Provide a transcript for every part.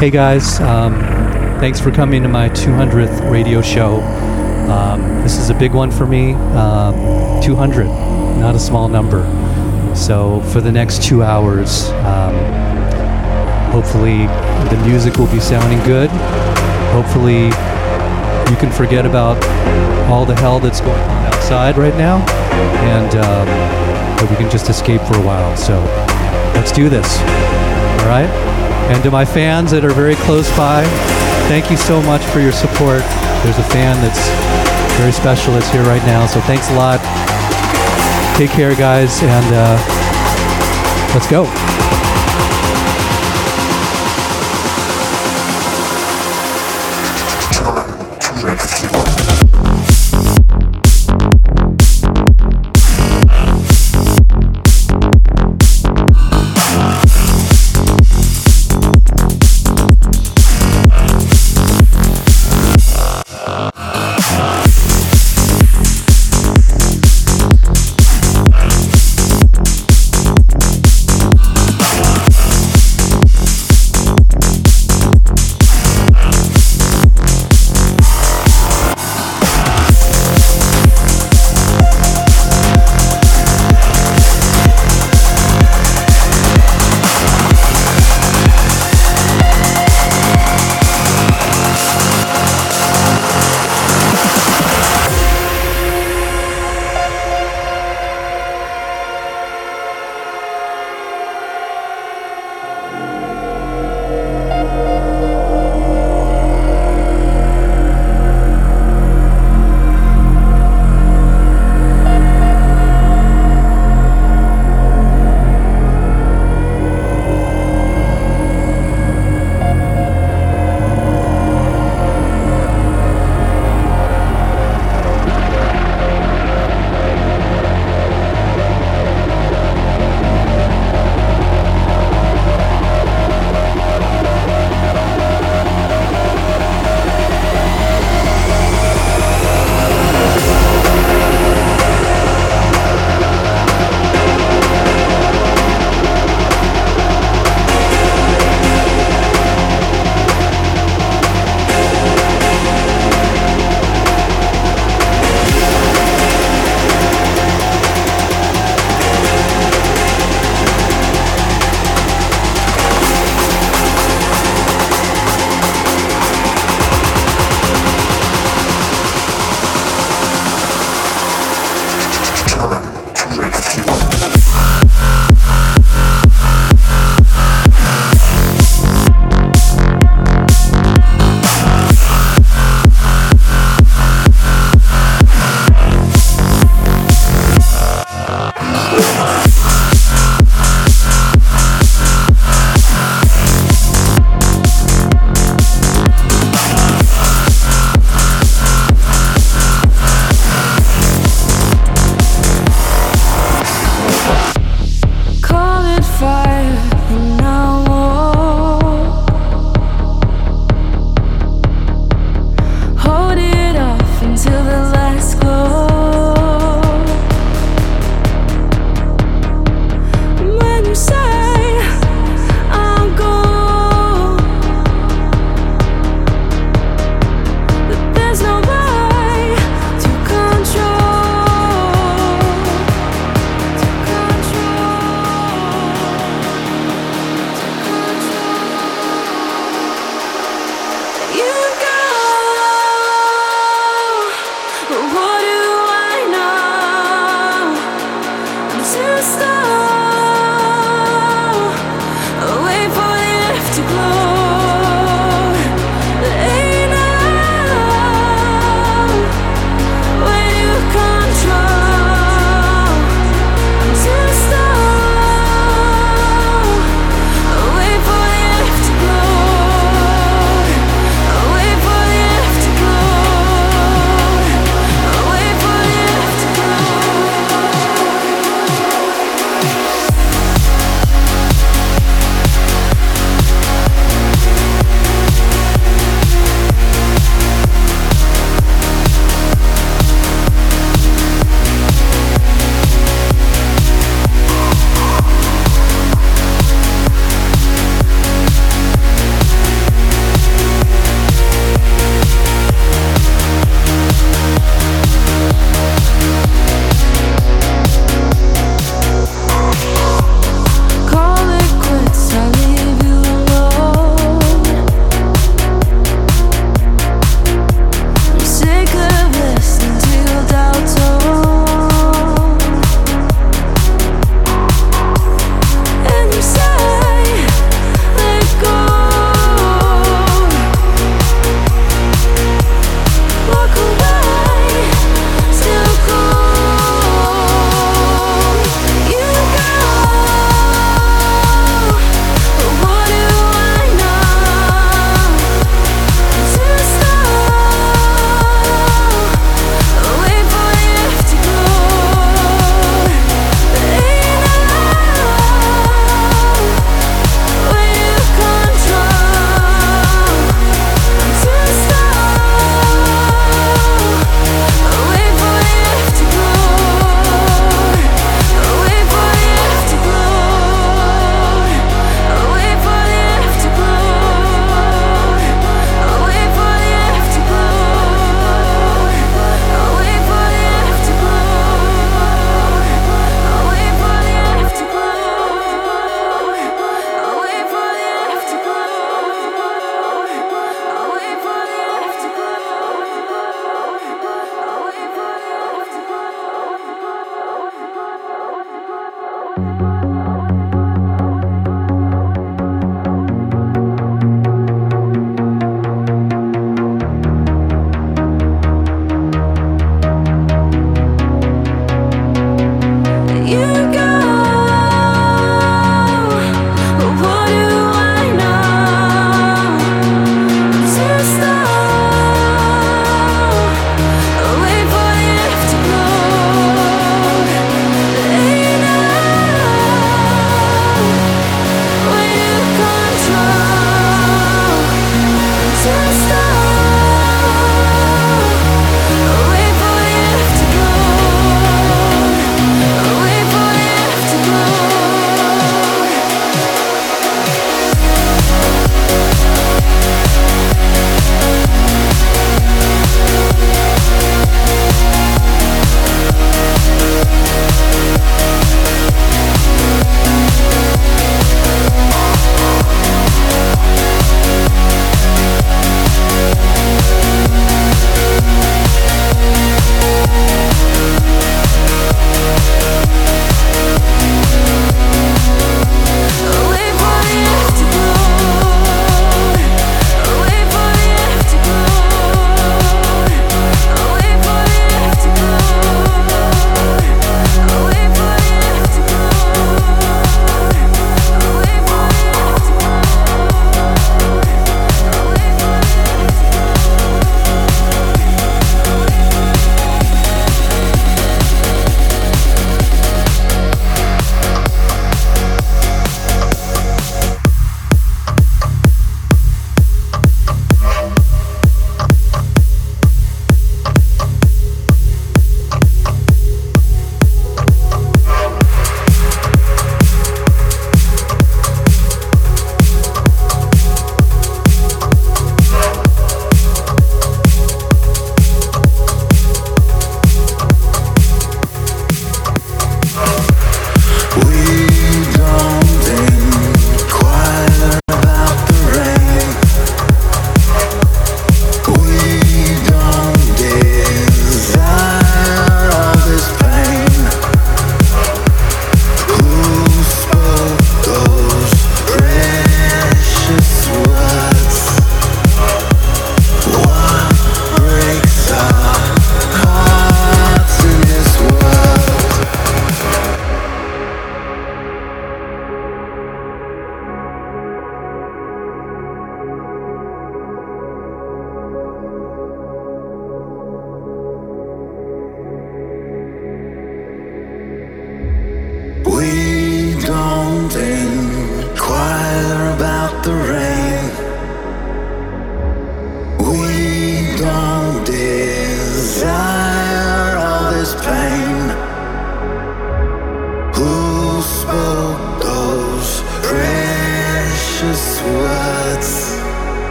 Hey guys, um, thanks for coming to my 200th radio show. Um, this is a big one for me. Um, 200, not a small number. So for the next two hours, um, hopefully the music will be sounding good. Hopefully you can forget about all the hell that's going on outside right now, and um, we can just escape for a while. So let's do this. All right. And to my fans that are very close by, thank you so much for your support. There's a fan that's very special that's here right now, so thanks a lot. Take care, guys, and uh, let's go.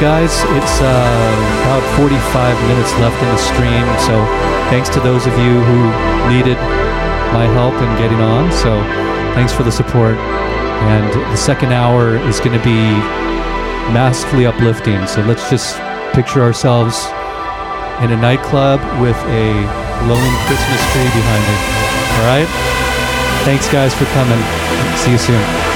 Guys, it's uh, about 45 minutes left in the stream. So thanks to those of you who needed my help in getting on. So thanks for the support. And the second hour is going to be massively uplifting. So let's just picture ourselves in a nightclub with a glowing Christmas tree behind it. All right? Thanks, guys, for coming. See you soon.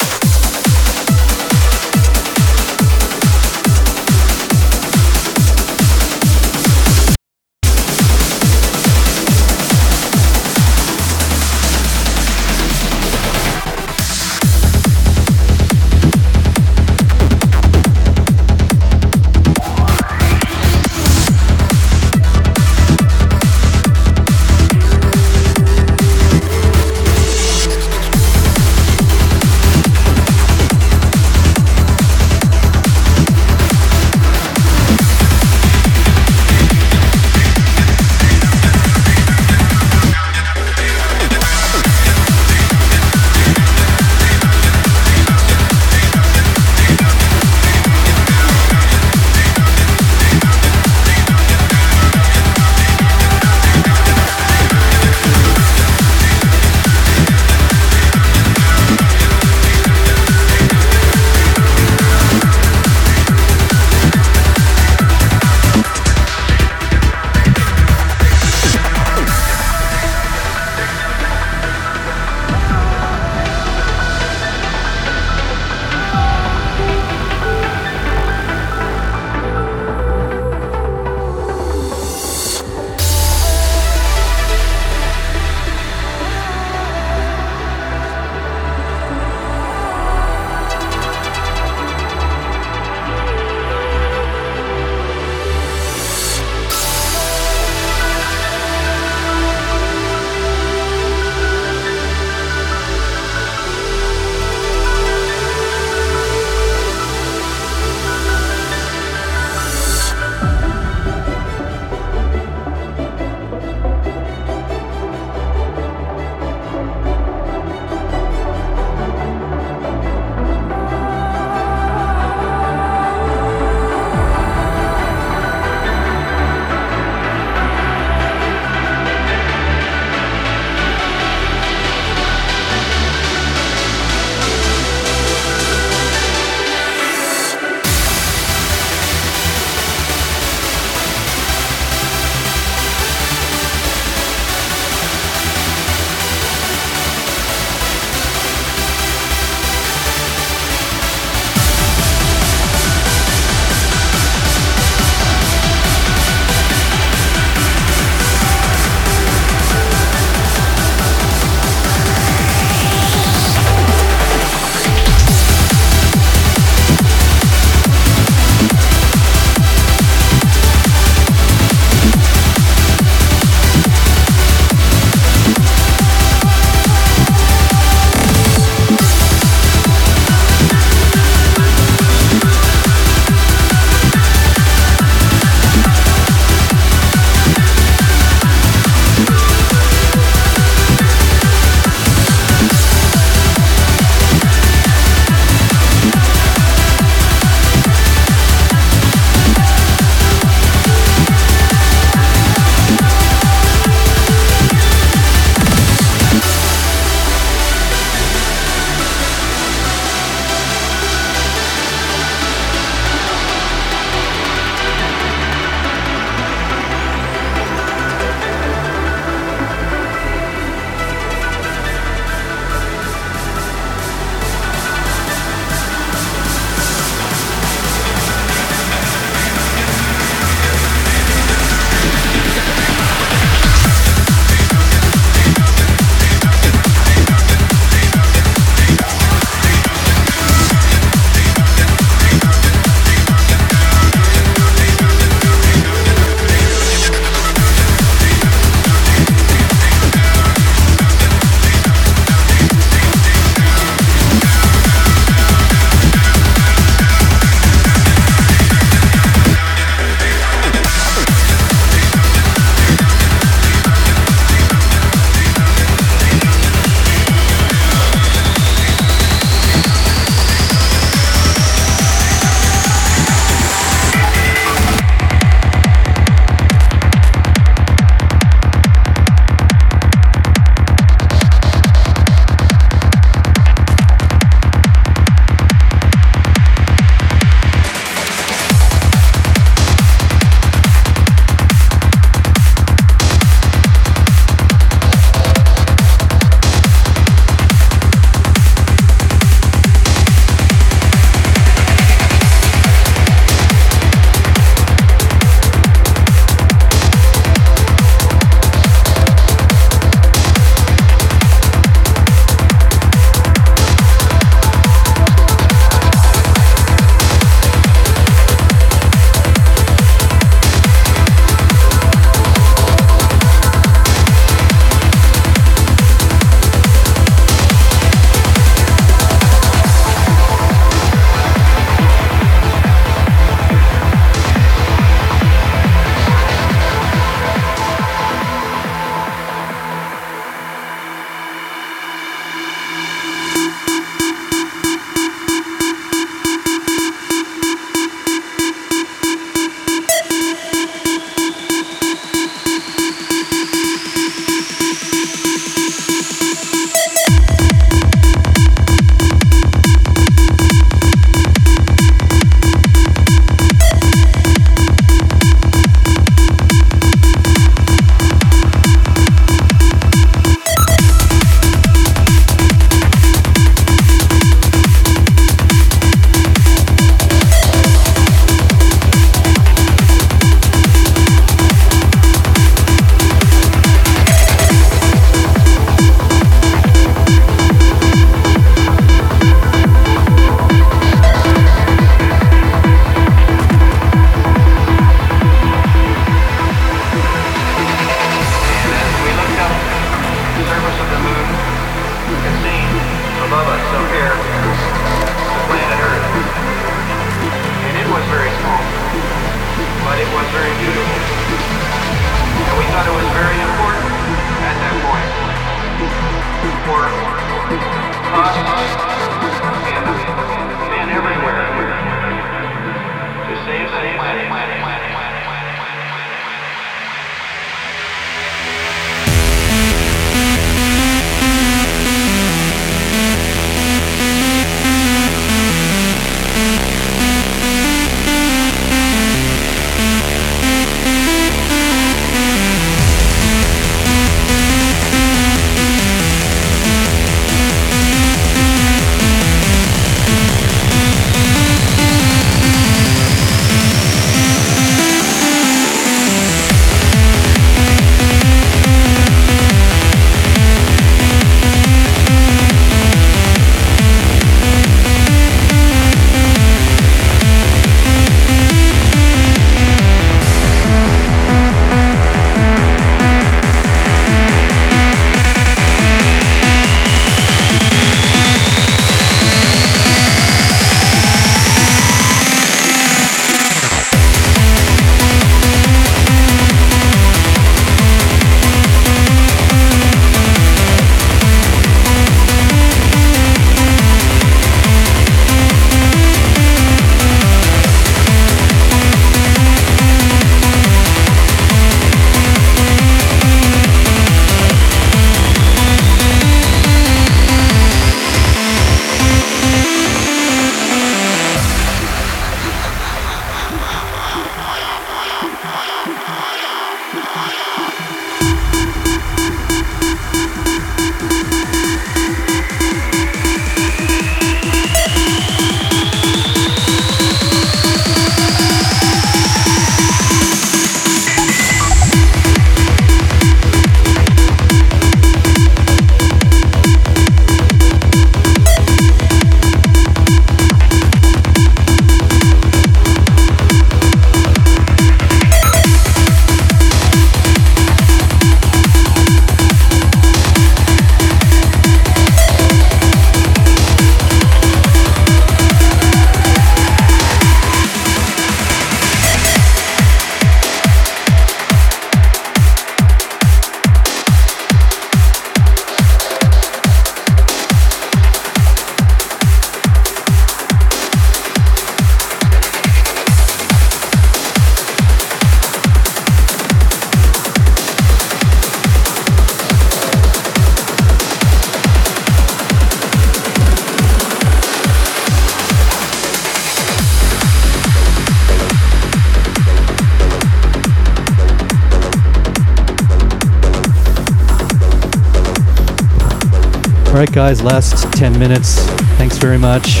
Right, guys, last 10 minutes. Thanks very much.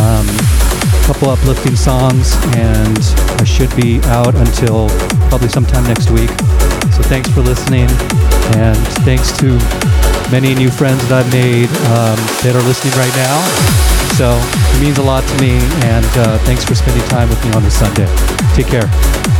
Um, couple uplifting songs, and I should be out until probably sometime next week. So thanks for listening, and thanks to many new friends that I've made um, that are listening right now. So it means a lot to me, and uh, thanks for spending time with me on this Sunday. Take care.